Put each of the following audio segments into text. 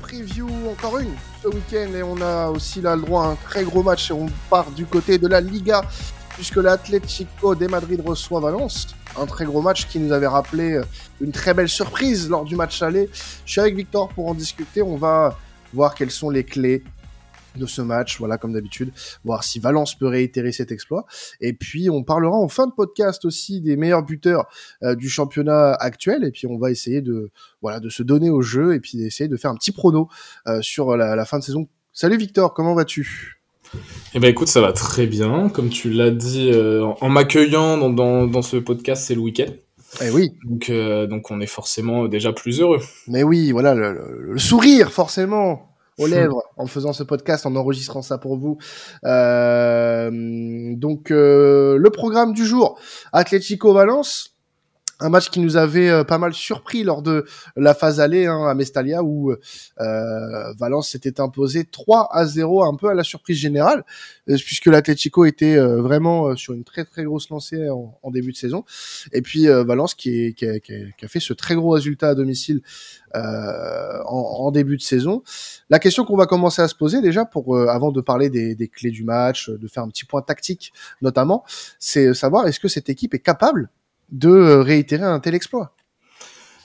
preview, encore une, ce week-end. Et on a aussi là le droit à un très gros match. Et on part du côté de la Liga, puisque l'Atlético de Madrid reçoit Valence. Un très gros match qui nous avait rappelé euh, une très belle surprise lors du match aller. Je suis avec Victor pour en discuter. On va voir quelles sont les clés de ce match, voilà comme d'habitude, voir si Valence peut réitérer cet exploit. Et puis on parlera en fin de podcast aussi des meilleurs buteurs euh, du championnat actuel. Et puis on va essayer de voilà de se donner au jeu et puis d'essayer de faire un petit prono euh, sur la, la, fin de saison. Salut Victor, comment vas-tu? Eh ben écoute, ça va très bien. Comme tu l'as dit euh, en m'accueillant dans, dans, dans ce podcast, c'est le week-end. Eh oui. Donc, euh, donc on est forcément déjà plus heureux. Mais oui, voilà, le, le, le sourire forcément aux lèvres en faisant ce podcast, en enregistrant ça pour vous. Euh, donc euh, le programme du jour, Atlético Valence. Un match qui nous avait euh, pas mal surpris lors de la phase allée hein, à Mestalia où euh, Valence s'était imposé 3 à 0 un peu à la surprise générale euh, puisque l'Atlético était vraiment sur une très très grosse lancée en, début de saison et puis Valence qui, a, fait ce très gros résultat à domicile en, en, début de saison. La question qu'on va commencer à se poser déjà pour avant de parler des, des clés du match, de faire un petit point tactique notamment, c'est savoir est-ce que cette équipe est capable de réitérer un tel exploit.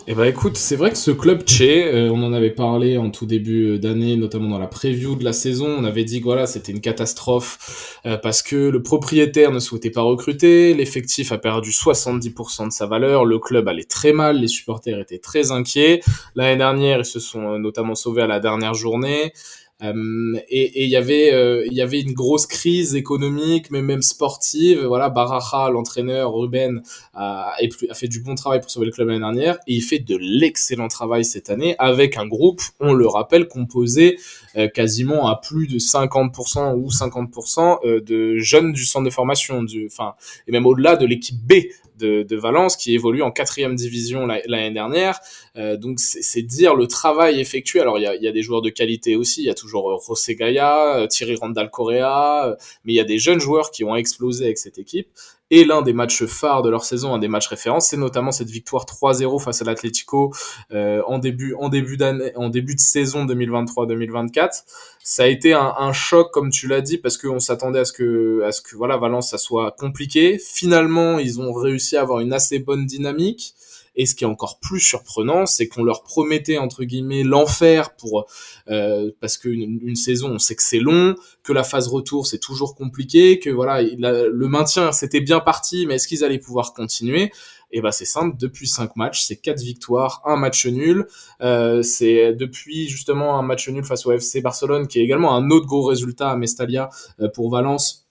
Eh ben écoute, c'est vrai que ce club Che, euh, on en avait parlé en tout début d'année, notamment dans la preview de la saison. On avait dit que voilà, c'était une catastrophe euh, parce que le propriétaire ne souhaitait pas recruter, l'effectif a perdu 70% de sa valeur, le club allait très mal, les supporters étaient très inquiets. L'année dernière, ils se sont euh, notamment sauvés à la dernière journée. Euh, et il y avait euh, il y avait une grosse crise économique mais même sportive. Voilà Baraja l'entraîneur Ruben a, a fait du bon travail pour sauver le club l'année dernière. Et il fait de l'excellent travail cette année avec un groupe on le rappelle composé euh, quasiment à plus de 50% ou 50% de jeunes du centre de formation du enfin et même au-delà de l'équipe B de, de, Valence qui évolue en quatrième division l'année dernière. Euh, donc c'est dire le travail effectué. Alors il y a, y a, des joueurs de qualité aussi. Il y a toujours euh, José Gaia, euh, Thierry Randall Correa, mais il y a des jeunes joueurs qui ont explosé avec cette équipe. Et l'un des matchs phares de leur saison, un des matchs références, c'est notamment cette victoire 3-0 face à l'Atlético euh, en début en début d'année, en début de saison 2023-2024. Ça a été un, un choc, comme tu l'as dit, parce qu'on s'attendait à ce que à ce que voilà Valence ça soit compliqué. Finalement, ils ont réussi à avoir une assez bonne dynamique. Et ce qui est encore plus surprenant, c'est qu'on leur promettait entre guillemets l'enfer pour euh, parce qu'une une saison, on sait que c'est long, que la phase retour c'est toujours compliqué, que voilà le maintien c'était bien parti, mais est-ce qu'ils allaient pouvoir continuer? Et eh ben c'est simple, depuis cinq matchs, c'est quatre victoires, un match nul. Euh, c'est depuis justement un match nul face au FC Barcelone, qui est également un autre gros résultat à Mestalia euh, pour Valence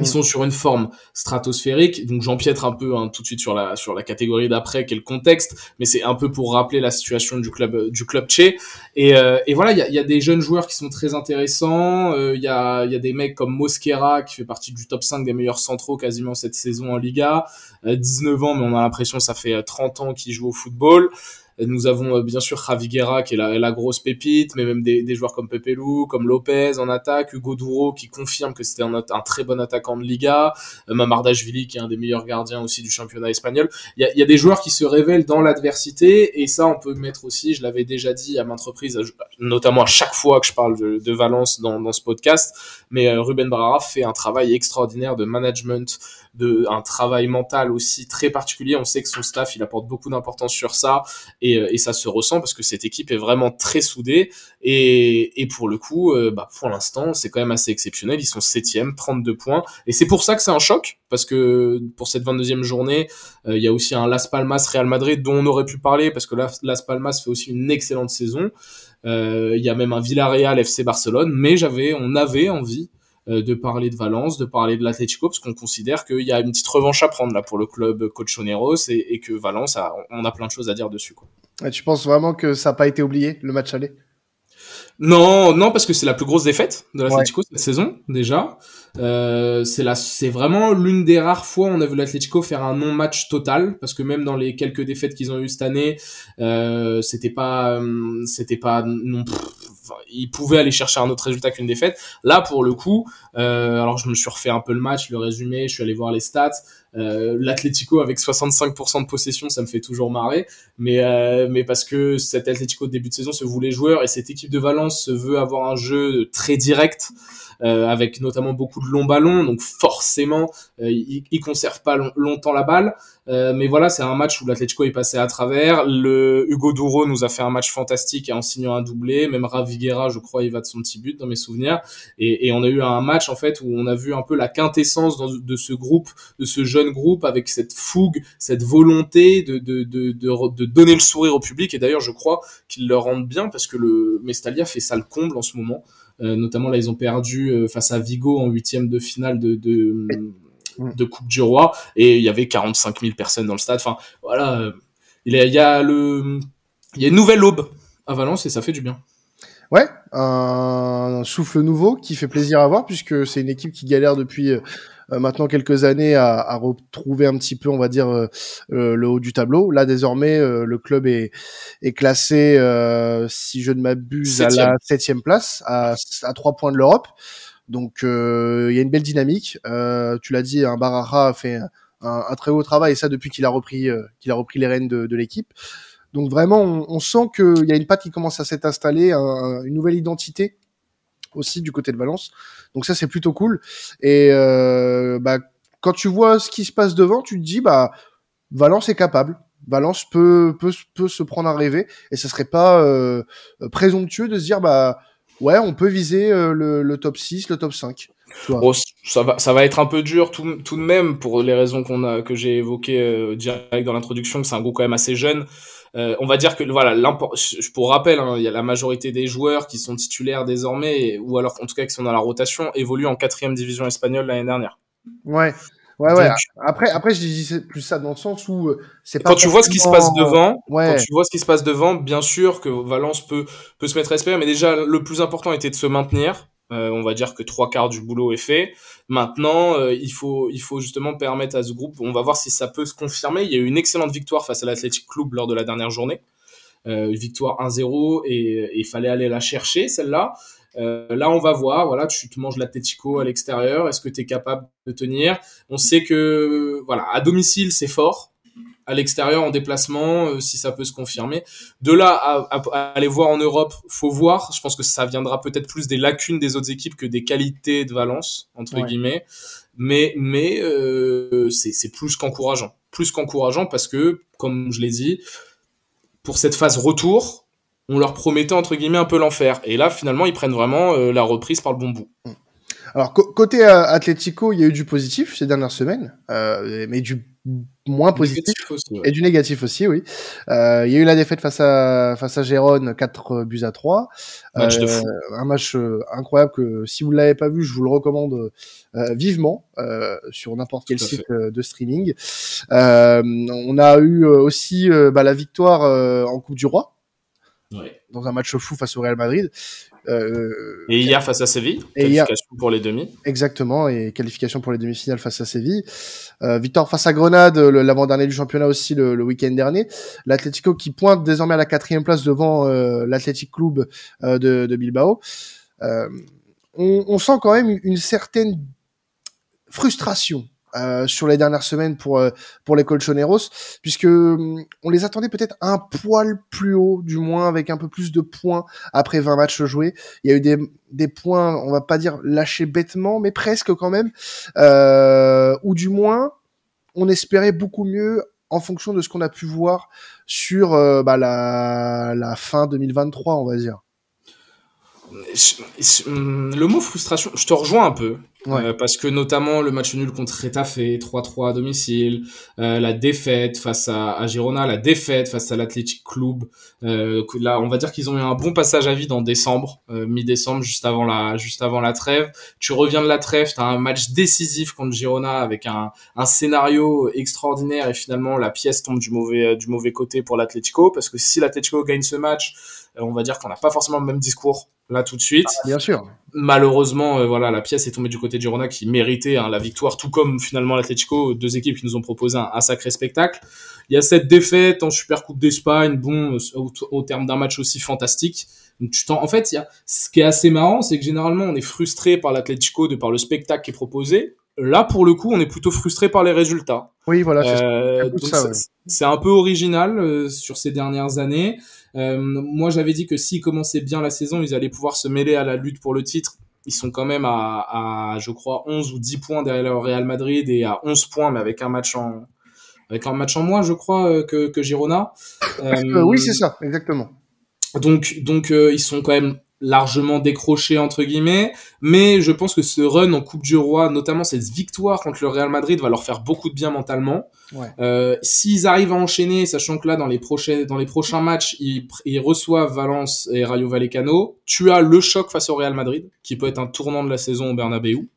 ils sont sur une forme stratosphérique, donc j'empiètre un peu hein, tout de suite sur la sur la catégorie d'après, quel contexte, mais c'est un peu pour rappeler la situation du club du club Che. Et, euh, et voilà, il y a, y a, des jeunes joueurs qui sont très intéressants. Il euh, y a il y a des mecs comme Mosquera qui fait partie du top 5 des meilleurs centraux quasiment cette saison en Liga. Euh, 19 ans, mais on a l'impression que ça fait 30 ans qu'il joue au football. Nous avons euh, bien sûr Javi Guerra qui est la, grosse pépite, mais même des, joueurs comme Pepe Lou, comme Lopez en attaque, Hugo Duro qui confirme que c'était un, très bon attaquant de Liga, euh, Mamardashvili qui est un des meilleurs gardiens aussi du championnat espagnol. Il y a, des joueurs qui se révèlent dans l'adversité et ça on peut mettre aussi, je l'avais déjà dit à maintes reprises, notamment à chaque fois que je parle de, Valence dans, ce podcast, mais euh, Ruben Barara fait un travail extraordinaire de management, de un travail mental aussi très particulier. On sait que son staff il apporte beaucoup d'importance sur ça et, ça se ressent parce que cette équipe est vraiment très soudée et, pour le coup, euh, bah, pour l'instant, c'est quand même assez exceptionnel. Ils sont septième, 32 points et c'est pour ça que c'est un choc parce que pour cette 22e journée, euh, il y a aussi un Las Palmas Real Madrid dont on aurait pu parler parce que Las Palmas fait aussi une excellente saison. Euh, il y a même un Villarreal FC Barcelone, mais j'avais, on avait envie euh, de parler de Valence, de parler de l'Atlético, parce qu'on considère qu'il y a une petite revanche à prendre là pour le club Colchoneros et, et que Valence, on a plein de choses à dire dessus. Et tu penses vraiment que ça n'a pas été oublié, le match aller? Non, non, parce que c'est la plus grosse défaite de l'Atlético ouais. cette saison déjà. Euh, c'est la, c'est vraiment l'une des rares fois où on a vu l'Atlético faire un non-match total, parce que même dans les quelques défaites qu'ils ont eues cette année, euh, c'était pas, c'était pas non. Ils pouvaient aller chercher un autre résultat qu'une défaite. Là, pour le coup, euh, alors je me suis refait un peu le match, le résumé, je suis allé voir les stats. Euh, L'Atlético avec 65% de possession, ça me fait toujours marrer, mais euh, mais parce que cet Atlético de début de saison se voulait joueur et cette équipe de Valence veut avoir un jeu très direct. Euh, avec notamment beaucoup de longs ballons, donc forcément, euh, ils, ils conservent pas longtemps la balle. Euh, mais voilà, c'est un match où l'Atlético est passé à travers. Le Hugo Duro nous a fait un match fantastique en signant un doublé. Même Raviguera, je crois, il va de son petit but dans mes souvenirs. Et, et, on a eu un match en fait où on a vu un peu la quintessence de ce groupe, de ce jeune groupe, avec cette fougue, cette volonté de, de, de, de, de donner le sourire au public. Et d'ailleurs, je crois qu'ils le rendent bien parce que le Mestalia fait ça le comble en ce moment. Euh, notamment là, ils ont perdu euh, face à Vigo en huitième de finale de, de, de, Coupe du Roi et il y avait 45 000 personnes dans le stade. Enfin, voilà, euh, il y a, il y a le, il y a une nouvelle aube à Valence et ça fait du bien. Ouais, un souffle nouveau qui fait plaisir à voir puisque c'est une équipe qui galère depuis maintenant quelques années à, à, retrouver un petit peu, on va dire, euh, euh, le haut du tableau. Là, désormais, le club est, est classé, si je ne m'abuse, à la septième place, à, à trois points de l'Europe. Donc, il y a une belle dynamique. tu l'as dit, un Baraja a fait un, un, très beau travail, et ça depuis qu'il a repris, qu'il a repris les rênes de, de l'équipe. Donc vraiment, on, on sent qu'il y a une patte qui commence à s'être installée, un, une nouvelle identité aussi du côté de Valence. Donc ça c'est plutôt cool. Et euh, bah, quand tu vois ce qui se passe devant, tu te dis bah Valence est capable. Valence peut, peut, peut se prendre à rêver et ce serait pas euh, présomptueux de se dire bah ouais on peut viser euh, le, le, top 6, le top 5. Oh, ça va, ça va être un peu dur tout, tout de même pour les raisons qu'on a que j'ai évoquées euh, direct dans l'introduction, que c'est un groupe quand même assez jeune. Euh, on va dire que voilà, pour rappel, hein, il y a la majorité des joueurs qui sont titulaires désormais, ou alors en tout cas qui sont dans la rotation, évoluent en quatrième division espagnole l'année dernière. Ouais. Ouais, ouais. Après, après, je dis plus ça dans le sens où euh, c'est pas. Quand tu vois ce qui se passe devant, ouais. quand tu vois ce qui se passe devant, bien sûr que Valence peut peut se mettre à espérer, mais déjà le plus important était de se maintenir. Euh, on va dire que trois quarts du boulot est fait. Maintenant, euh, il faut justement permettre à ce groupe. On va voir si ça peut se confirmer. Il y a eu une excellente victoire face à l'Athletic Club lors de la dernière journée. Euh, victoire 1-0 et il fallait aller la chercher celle-là. Euh, là, on va voir. Voilà, tu te manges l'Atletico à l'extérieur. Est-ce que tu es capable de tenir? On sait que voilà, à domicile c'est fort à l'extérieur en déplacement, euh, si ça peut se confirmer. De là à, aller voir en Europe, faut voir. Je pense que ça viendra peut-être plus des lacunes des autres équipes que des qualités de Valence entre guillemets. Mais mais euh, c'est plus qu'encourageant, plus qu'encourageant parce que comme je l'ai dit, pour cette phase retour, on leur promettait entre guillemets un peu l'enfer. Et là finalement ils prennent vraiment euh, la reprise par le bon bout. Alors côté euh, Atlético, il y a eu du positif ces dernières semaines, euh, mais du moins positif et du négatif aussi, oui. Euh, il y a eu la défaite face à face à Gérone, 4 buts à 3. Match de fou. Un match incroyable que si vous ne l'avez pas vu, je vous le recommande vivement sur n'importe quel site de streaming. on a eu aussi bah, la victoire en Coupe du Roi. Ouais. Dans un match fou face au Real Madrid. Euh, et hier face à Séville, qualification pour les demi. Exactement, et qualification pour les demi-finales face à Séville. Euh, victoire face à Grenade, l'avant-dernier du championnat aussi le, le week-end dernier. L'Atlético qui pointe désormais à la quatrième place devant euh, l'Athletic Club euh, de, de, Bilbao. Euh, on, on, sent quand même une certaine frustration euh, sur les dernières semaines pour euh, pour les Colchoneros, puisque hum, on les attendait peut-être un poil plus haut, du moins avec un peu plus de points après 20 matchs joués. Il y a eu des, des points, on va pas dire lâchés bêtement, mais presque quand même, euh, ou du moins on espérait beaucoup mieux en fonction de ce qu'on a pu voir sur bah, la, la fin 2023, on va dire. Le mot frustration, je te rejoins un peu. Ouais. Euh, parce que notamment le match nul contre Retafe, 3-3 à domicile, euh, la défaite face à, à, Girona, la défaite face à l'Athletic Club. Euh, là, on va dire qu'ils ont eu un bon passage à vide en décembre, mi-décembre, juste avant la juste avant la trêve. Tu reviens de la trêve, tu as un match décisif contre Girona avec un, un scénario extraordinaire et finalement la pièce tombe du mauvais du mauvais côté pour l'Atletico parce que si l'Atletico gagne ce match, on va dire qu'on n'a pas forcément le même discours là tout de suite. Ah, bien sûr. Malheureusement, euh, voilà, la pièce est tombée du côté de Girona qui méritait hein, la victoire, tout comme finalement l'Atlético, deux équipes qui nous ont proposé un, un, sacré spectacle. Il y a cette défaite en Super Coupe d'Espagne, bon, au, au, terme d'un match aussi fantastique. Donc, tu en, en fait, il y a, ce qui est assez marrant, c'est que généralement on est frustré par l'Atlético de par le spectacle qui est proposé, Là, pour le coup, on est plutôt frustré par les résultats. Oui, voilà. Euh, c'est un peu original euh, sur ces dernières années. Euh, moi, j'avais dit que s'ils commençaient bien la saison, ils allaient pouvoir se mêler à la lutte pour le titre. Ils sont quand même à, à je crois, 11 ou 10 points derrière le Real Madrid et à 11 points, mais avec un match en, avec un match en moins, je crois, euh, que, que Girona. Euh, oui, c'est ça, exactement. Donc, donc ils sont quand même largement décroché entre guillemets, mais je pense que ce run en Coupe du Roi, notamment cette victoire contre le Real Madrid, va leur faire beaucoup de bien mentalement. Euh, S'ils arrivent à enchaîner, sachant que là dans les prochains dans les prochains matchs, ils, ils reçoivent Valence et Rayo Vallecano, tu as le choc face au Real Madrid, qui peut être un tournant de la saison au Bernabeu.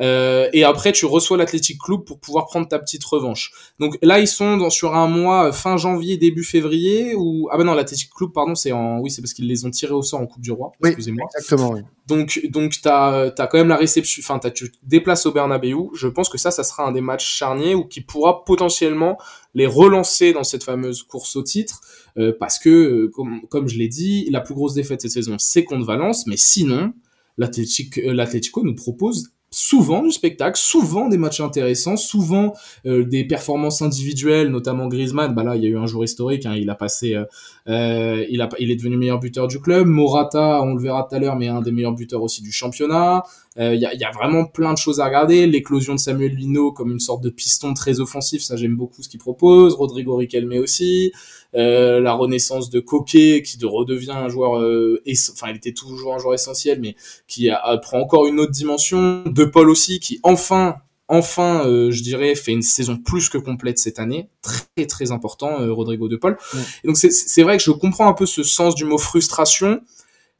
Euh, et après, tu reçois l'Athletic Club pour pouvoir prendre ta petite revanche. Donc là, ils sont dans, sur un mois euh, fin janvier, début février, ou ah ben non, l'Athletic Club, pardon, c'est en oui, c'est parce qu'ils les ont tirés au sort en Coupe du Roi. Oui, excusez-moi. Exactement. Oui. Donc donc t'as as quand même la réception, enfin tu te déplaces au Bernabeu. Je pense que ça, ça sera un des matchs charniers ou qui pourra potentiellement les relancer dans cette fameuse course au titre, euh, parce que euh, comme comme je l'ai dit, la plus grosse défaite cette saison, c'est contre Valence, mais sinon l'Atletico nous propose souvent du spectacle, souvent des matchs intéressants, souvent euh, des performances individuelles, notamment Griezmann. Bah là, il y a eu un jour historique. Hein, il a passé, euh, euh, il a, il est devenu meilleur buteur du club. Morata, on le verra tout à l'heure, mais un des meilleurs buteurs aussi du championnat. Il y a, y, a, vraiment plein de choses à regarder. L'éclosion de Samuel Lino comme une sorte de piston très offensif, ça j'aime beaucoup ce qu'il propose. Rodrigo Riquelme aussi. Euh, la renaissance de Coquet qui redevient un joueur, euh, enfin il était toujours un joueur essentiel, mais qui a, prend encore une autre dimension. De Paul aussi qui enfin enfin, euh, je dirais, fait une saison plus que complète cette année, très très important, Rodrigo De Paul. Et donc c'est vrai que je comprends un peu ce sens du mot frustration,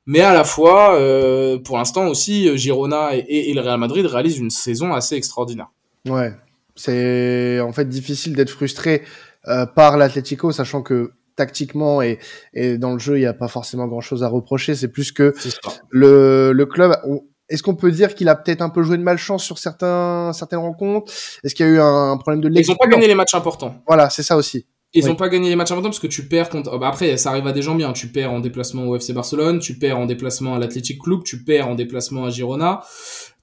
mais à la fois, pour l'instant aussi, Girona et, et, le Real Madrid réalisent une saison assez extraordinaire. Ouais, c'est en fait difficile d'être frustré euh, par l'Atlético, sachant que tactiquement et, et dans le jeu, il n'y a pas forcément grand-chose à reprocher. C'est plus que le, le club. Est-ce qu'on peut dire qu'il a peut-être un peu joué de malchance sur certains, certaines rencontres? Est-ce qu'il y a eu un problème de Ils n'ont pas gagné les matchs importants. Voilà, c'est ça aussi. Ils n'ont pas gagné les matchs importants parce que tu perds contre. Oh, bah après, ça arrive à des gens bien. Tu perds en déplacement au FC Barcelone, tu perds en déplacement à l'Athletic Club, tu perds en déplacement à Girona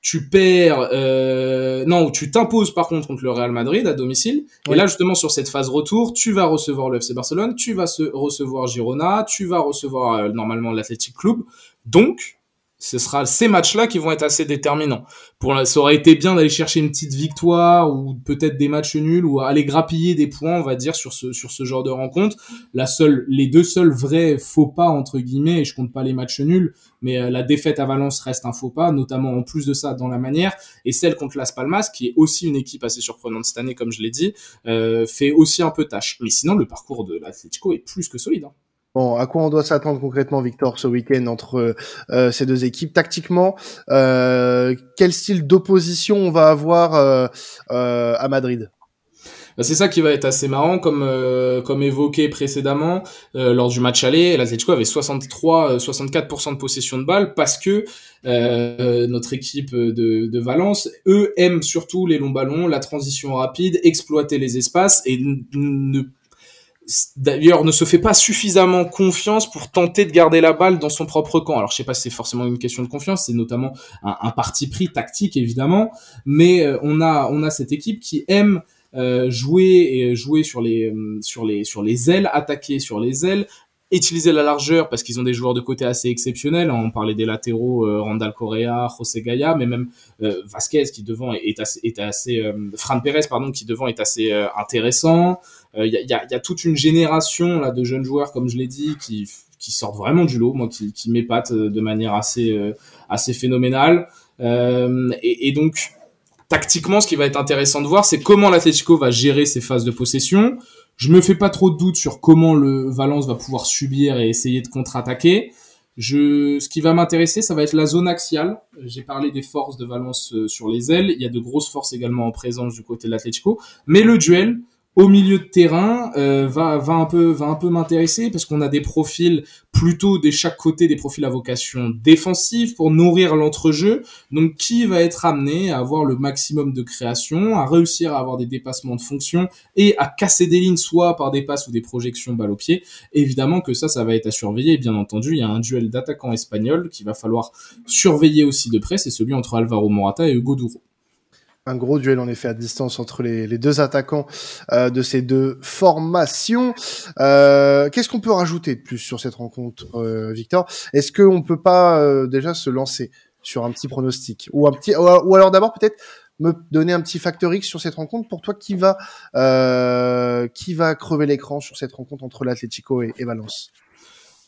tu perds, euh, non, tu t'imposes par contre contre le Real Madrid à domicile. Et là, justement, sur cette phase retour, tu vas recevoir le FC Barcelone, tu vas se recevoir Girona, tu vas recevoir euh, normalement l'Athletic Club. Donc, ce sera ces matchs-là qui vont être assez déterminants. Pour ça aurait été bien d'aller chercher une petite victoire ou peut-être des matchs nuls ou aller grappiller des points, on va dire, sur ce sur ce genre de rencontre. La seule, les deux seuls vrais faux pas entre guillemets, et je compte pas les matchs nuls, mais euh, la défaite à Valence reste un faux pas, notamment en plus de ça dans la manière, et celle contre Las Palmas, qui est aussi une équipe assez surprenante cette année, comme je l'ai dit, euh, fait aussi un peu tâche. Mais sinon, le parcours de l'Atlético est plus que solide. Hein. Bon, à quoi on doit s'attendre concrètement, Victor, ce week-end entre euh, ces deux équipes? Tactiquement, euh, quel style d'opposition on va avoir euh, euh à Madrid? Bah, c'est ça qui va être assez marrant, comme euh, comme évoqué précédemment euh, lors du match aller, l'Atletico avait 63, 64% de possession de balle parce que notre équipe de, de Valence, eux aiment surtout les longs ballons, la transition rapide, exploiter les espaces et ne d'ailleurs ne se fait pas suffisamment confiance pour tenter de garder la balle dans son propre camp. Alors je sais pas si c'est forcément une question de confiance, c'est notamment un, parti pris tactique évidemment, mais euh, on a on a cette équipe qui aime euh, jouer et jouer sur les euh, sur les sur les ailes, attaquer sur les ailes, utiliser la largeur parce qu'ils ont des joueurs de côté assez exceptionnels. On parlait des latéraux, euh, Randall Correa, José Gaya, mais même euh, Vasquez qui devant est assez, est assez euh, Fran Pérez pardon qui devant est assez euh, intéressant. Il y a, toute une génération là de jeunes joueurs comme je l'ai dit qui qui sortent vraiment du lot, moi qui, qui m'épatent de manière assez assez phénoménale. Et, et, donc tactiquement, ce qui va être intéressant de voir, c'est comment l'Atlético va gérer ses phases de possession. Je me fais pas trop de doutes sur comment le Valence va pouvoir subir et essayer de contre-attaquer. Ce qui va m'intéresser, ça va être la zone axiale. J'ai parlé des forces de Valence euh, sur les ailes. Il y a de grosses forces également en présence du côté de l'Atlético. Mais le duel, au milieu de terrain euh, va un peu m'intéresser parce qu'on a des profils plutôt de chaque côté des profils à vocation défensive pour nourrir l'entrejeu. Donc qui va être amené à avoir le maximum de création à réussir à avoir des dépassements de fonction et à casser des lignes soit par des passes ou des projections balle au pied. Évidemment que ça ça va être à surveiller. Bien entendu il y a un duel d'attaquants espagnols qu'il va falloir surveiller aussi de près. C'est celui entre Alvaro Morata et Hugo Duro Un gros duel en effet à distance entre les, deux attaquants euh, de ces deux formations. Euh, Qu'est-ce qu'on peut rajouter de plus sur cette rencontre, euh, Victor? Est-ce qu'on peut pas déjà se lancer sur un petit pronostic ou un petit ou alors d'abord peut-être me donner un petit factor X sur cette rencontre pour toi qui va qui va crever l'écran sur cette rencontre entre l'Atlético et Valence?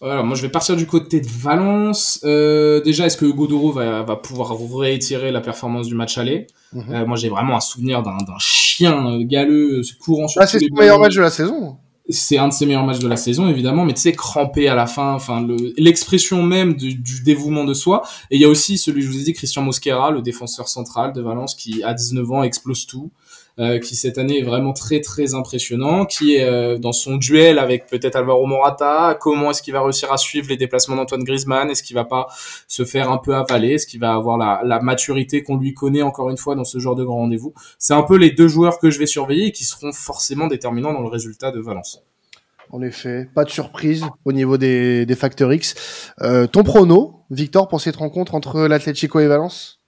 Voilà, moi je vais partir du côté de Valence. Euh, déjà, est-ce que Godoro va, va pouvoir réitérer la performance du match aller? Mhm. euh, Moi j'ai vraiment un souvenir d'un chien galeux euh, courant sur Ah, c'est son meilleur match de la saison. C'est un de ses meilleurs matchs de la saison, évidemment, mais tu sais, crampé à la fin, enfin, le- l'expression même du, du dévouement de soi. Et il y a aussi celui, je vous ai dit, Christian Mosquera, le défenseur central de Valence, qui, à 19 ans, explose tout, euh, qui cette année est vraiment très, très impressionnant, qui est euh, dans son duel avec peut-être Alvaro Morata, comment est-ce qu'il va réussir à suivre les déplacements d'Antoine Griezmann, est-ce qu'il va pas se faire un peu avaler, est-ce qu'il va avoir la, la maturité qu'on lui connaît, encore une fois, dans ce genre de grand rendez-vous? C'est un peu les deux joueurs que je vais surveiller et qui seront forcément déterminants dans le résultat de Valence. En effet, pas de surprise au niveau des, des facteurs X. Euh, ton prono, Victor, pour cette rencontre entre l'Atlético et Valence?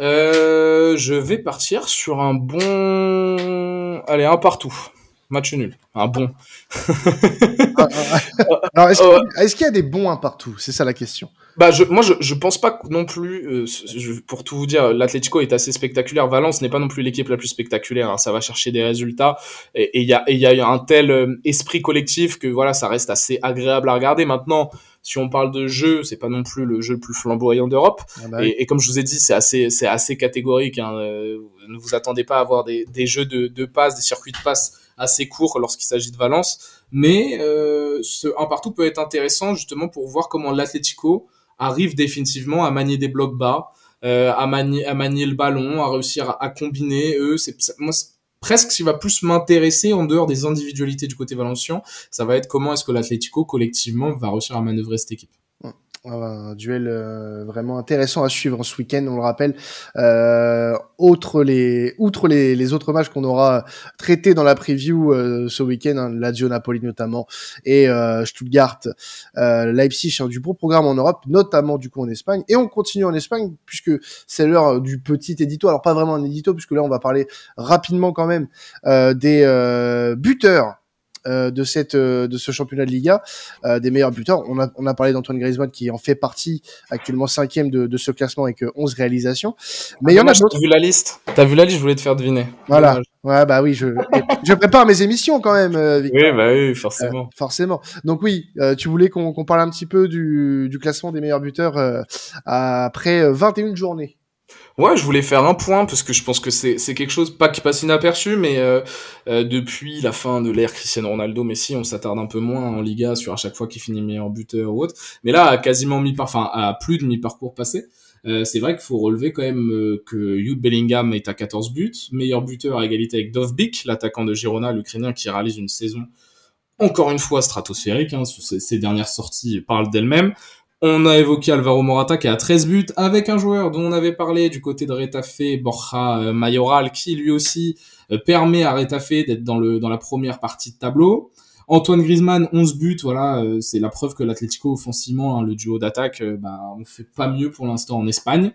Euh, je vais partir sur un bon. Allez, un partout. Match nul. Un bon. Ah, ah, ah. Alors, est-ce qu'il y a- est-ce qu'il y a des bons un partout? C'est ça la question. Bah, je, moi, je, je pense pas non plus. euh, je- pour tout vous dire, l'Atlético est assez spectaculaire. Valence n'est pas non plus l'équipe la plus spectaculaire. hein. Ça va chercher des résultats. Et il y a, et il y a un tel euh, esprit collectif que voilà, ça reste assez agréable à regarder. Maintenant, si on parle de jeu, c'est pas non plus le jeu le plus flamboyant d'Europe. Ah bah oui. Et, et comme je vous ai dit, c'est assez, c'est assez catégorique. Hein. Euh, Ne vous attendez pas à avoir des, des jeux de, de passes, des circuits de passes assez courts lorsqu'il s'agit de Valence. Mais euh, ce un partout peut être intéressant justement pour voir comment l'Atlético arrive définitivement à manier des blocs bas, euh, à, manier, à manier le ballon, à réussir à, combiner. Eux, c'est presque ce qui va plus m'intéresser en dehors des individualités du côté valencien, ça va être comment est-ce que l'Atlético collectivement va réussir à manœuvrer cette équipe. Un duel euh, vraiment intéressant à suivre ce week-end, on le rappelle. Euh, les, outre les, les autres matchs qu'on aura traités dans la preview euh, ce week-end, hein, Lazio Napoli notamment, et euh, Stuttgart, euh, Leipzig, hein, du beau programme en Europe, notamment du coup en Espagne. Et on continue en Espagne puisque c'est l'heure du petit édito. Alors pas vraiment un édito puisque là on va parler rapidement quand même euh, des euh, buteurs euh, de cette euh, de ce championnat de Liga, euh, des meilleurs buteurs. On a on a parlé d'Antoine Griezmann qui en fait partie actuellement cinquième de, de ce classement avec euh, 11 réalisations. Mais il y en a d'autres. T'as vu la liste T'as vu la liste Je voulais te faire deviner. Voilà. Ouais bah oui, je je prépare mes émissions quand même. euh, Victor. Oui, bah oui, Euh, forcément. forcément. Donc oui, euh, tu voulais qu'on qu'on parle un petit peu du, du classement des meilleurs buteurs euh, après euh, 21 journées. Ouais, je voulais faire un point parce que je pense que c'est c'est quelque chose pas qui passe inaperçu, mais euh, euh, depuis la fin de l'ère Cristiano Ronaldo, Messi, on s'attarde un peu moins en Liga sur à chaque fois qu'il finit meilleur buteur ou autre. Mais là, à quasiment mi enfin à plus de mi parcours passé, euh, c'est vrai qu'il faut relever quand même euh, que Jude Bellingham est à 14 buts, meilleur buteur à égalité avec Dovbik, l'attaquant de Girona, l'Ukrainien, qui réalise une saison encore une fois stratosphérique. Hein, dernières sorties parlent d'elles-mêmes. On a évoqué Alvaro Morata qui a 13 buts avec un joueur dont on avait parlé du côté de Retafe, Borja euh, Mayoral, qui lui aussi euh, permet à Retafe d'être dans dans la première partie de tableau. Antoine Griezmann, 11 buts, voilà, euh, c'est la preuve que l'Atlético offensivement, hein, le duo d'attaque, bah, on fait pas mieux pour l'instant en Espagne.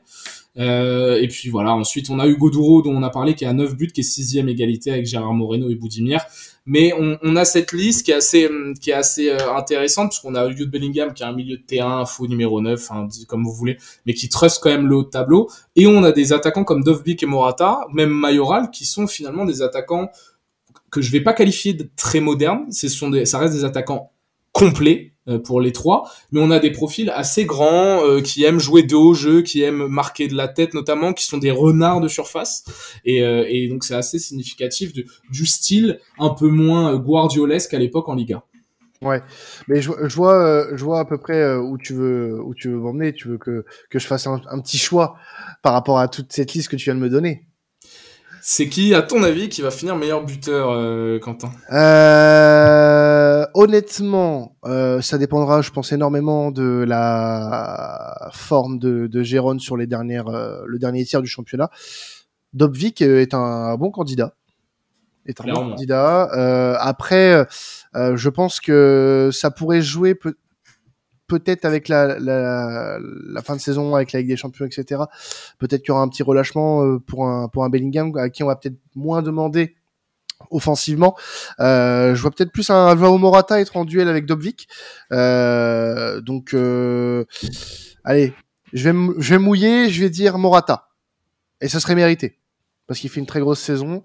Euh, et puis voilà, ensuite on a Hugo Duro dont on a parlé qui a 9 buts, qui est sixième égalité avec Gérard Moreno et Boudimir. Mais on, a cette liste qui est assez, hum, qui est assez intéressante parce qu'on a Jude Bellingham qui a un milieu de terrain, faux numéro 9, hein, comme vous voulez, mais qui trust quand même le haut tableau. Et on a des attaquants comme Dovbik et Morata, même Mayoral, qui sont finalement des attaquants que je vais pas qualifier de très modernes. Ce sont des, ça reste des attaquants complets euh, pour les trois, mais on a des profils assez grands euh, qui aiment jouer de haut jeu, qui aiment marquer de la tête notamment, qui sont des renards de surface. Et, euh, et donc c'est assez significatif du style un peu moins euh, guardiolesque à l'époque en Liga. Ouais, mais je, je vois, euh, je vois à peu près euh, où tu veux, où tu veux m'emmener. Tu veux que que je fasse un, un petit choix par rapport à toute cette liste que tu viens de me donner. C'est qui, à ton avis, qui va finir meilleur buteur, euh, Quentin? Euh, honnêtement, euh, ça dépendra, je pense énormément de la forme de, de Gérone sur les dernières, euh, le dernier tiers du championnat. Dobvik est un bon candidat. Est un bon candidat. Euh, après, euh, je pense que ça pourrait jouer. Peut... peut-être avec la, fin de saison, avec la Ligue des Champions, etc. Peut-être qu'il y aura un petit relâchement euh, pour un pour un Bellingham à qui on va peut-être moins demander offensivement. Euh, je vois peut-être plus un Alvaro Morata être en duel avec Dobvik. Euh, donc, allez, je vais, je vais mouiller, je vais dire Morata. Et ce serait mérité parce qu'il fait une très grosse saison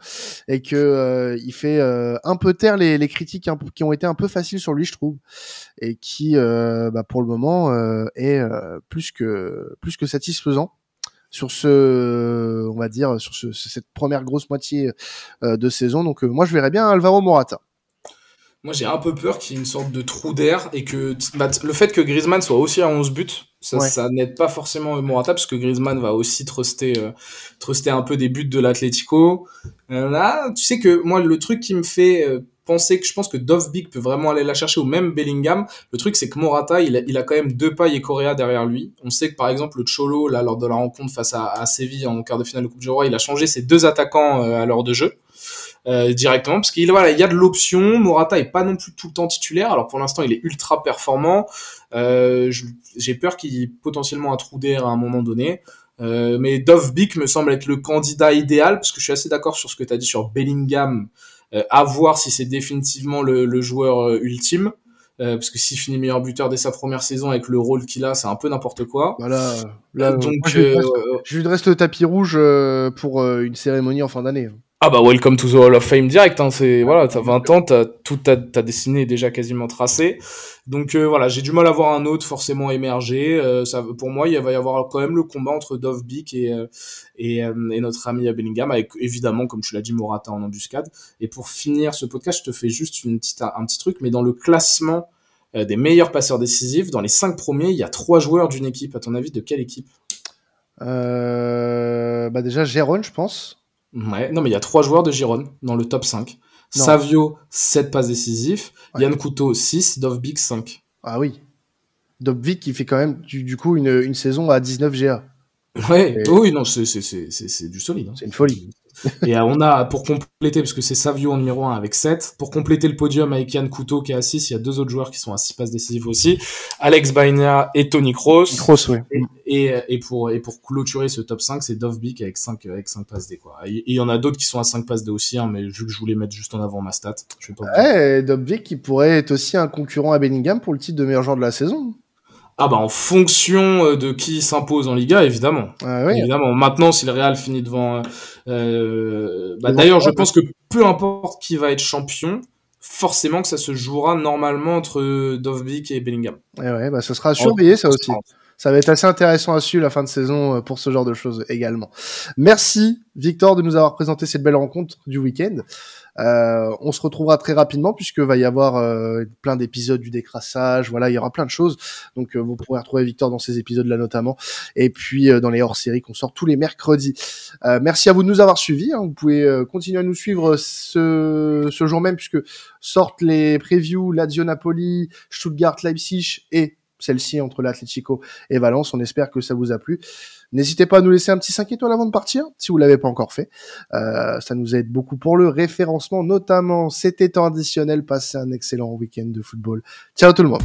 et que euh, il fait euh, un peu taire les, les critiques qui ont été un peu faciles sur lui, je trouve, et qui, euh, bah, pour le moment, est plus que plus que satisfaisant sur ce, on va dire, sur ce, cette première grosse moitié de saison. Donc moi, je verrais bien Alvaro Morata. Moi, j'ai un peu peur qu'il y ait une sorte de trou d'air et que bah, le fait que Griezmann soit aussi à 11 buts, ça, ça n'aide pas forcément Morata parce que Griezmann va aussi truster, euh, truster un peu des buts de l'Atlético. Euh, là, tu sais que moi, le truc qui me fait euh, penser que je pense que Dovbik peut vraiment aller la chercher ou même Bellingham, le truc c'est que Morata, il a, il a quand même deux pailles et Correa derrière lui. On sait que par exemple le Cholo, là, lors de la rencontre face à, à Séville en quart de finale de Coupe du Roi, il a changé ses deux attaquants à l'heure de jeu. Euh, directement parce qu'il voilà il y a de l'option Morata est pas non plus tout le temps titulaire alors pour l'instant il est ultra performant euh, j'ai peur qu'il y ait potentiellement un trou d'air à un moment donné euh, mais Dovbik me semble être le candidat idéal parce que je suis assez d'accord sur ce que tu as dit sur Bellingham euh, à voir si c'est définitivement le, le joueur euh, ultime euh, parce que s'il finit meilleur buteur dès sa première saison avec le rôle qu'il a, c'est un peu n'importe quoi. Voilà. Là, donc, je, lui reste, je lui reste le tapis rouge pour une cérémonie en fin d'année. Ah bah welcome to the Hall of Fame direct, hein, c'est voilà, t'as 20 ans, t'as tout ta, ta destinée est déjà quasiment tracée. Donc euh, voilà, j'ai du mal à voir un autre forcément émerger. Euh, ça, pour moi, il va y avoir quand même le combat entre Dovbik et euh, et, et, notre ami Bellingham, avec évidemment, comme tu l'as dit, Morata en embuscade. Et pour finir ce podcast, je te fais juste une petite, un petit truc, mais dans le classement des meilleurs passeurs décisifs, dans les cinq premiers, il y a trois joueurs d'une équipe. À ton avis, de quelle équipe? Bah déjà Jérôme, je pense. Ouais, non, mais il y a trois joueurs de Gironne dans le top 5. Savio, 7 passes décisives. Yann Couteau, 6. Dovbik, 5. Ah oui. Dovbik qui fait quand même du, du coup une, une, saison à 19 GA. Ouais, oui, non, c'est du solide. Hein. C'est une folie. Et euh, on a, pour compléter, parce que c'est Savio en numéro 1 avec 7, pour compléter le podium avec Yann Couteau qui est à 6, il y a deux autres joueurs qui sont à 6 passes décisives aussi, Alex Baina et Tony Kroos. Kroos, oui. Et, et, pour, et pour clôturer ce top 5, c'est Dovbik avec 5, avec 5 passes D, quoi. Et il y en a d'autres qui sont à 5 passes D aussi, hein, mais vu que je voulais mettre juste en avant ma stat, je vais pas Ouais, Dovbik qui pourrait être aussi un concurrent à Bellingham pour le titre de meilleur joueur de la saison. Ah bah en fonction euh, de qui s'impose en Liga, évidemment. Ah oui. Évidemment. Maintenant, si le Real finit devant, euh, bah, d'ailleurs, je pense que peu importe qui va être champion, forcément que ça se jouera normalement entre Dovbik et Bellingham. Et ouais, bah ça sera surveillé ça aussi. Ça va être assez intéressant à suivre la fin de saison euh, pour ce genre de choses également. Merci Victor de nous avoir présenté cette belle rencontre du week-end. Euh, on se retrouvera très rapidement puisque va y avoir euh, plein d'épisodes du décrassage. Voilà, il y aura plein de choses. Donc euh, vous pourrez retrouver Victor dans ces épisodes-là notamment. Et puis dans les hors-séries qu'on sort tous les mercredis. merci à vous de nous avoir suivis. Hein. Vous pouvez continuer à nous suivre ce, ce jour même puisque sortent les previews Lazio Napoli, Stuttgart Leipzig et celle-ci entre l'Atlético et Valence. On espère que ça vous a plu. N'hésitez pas à nous laisser un petit 5 étoiles avant de partir, si vous l'avez pas encore fait. Euh, ça nous aide beaucoup pour le référencement, notamment cet temps additionnel. Passez un excellent week-end de football. Ciao tout le monde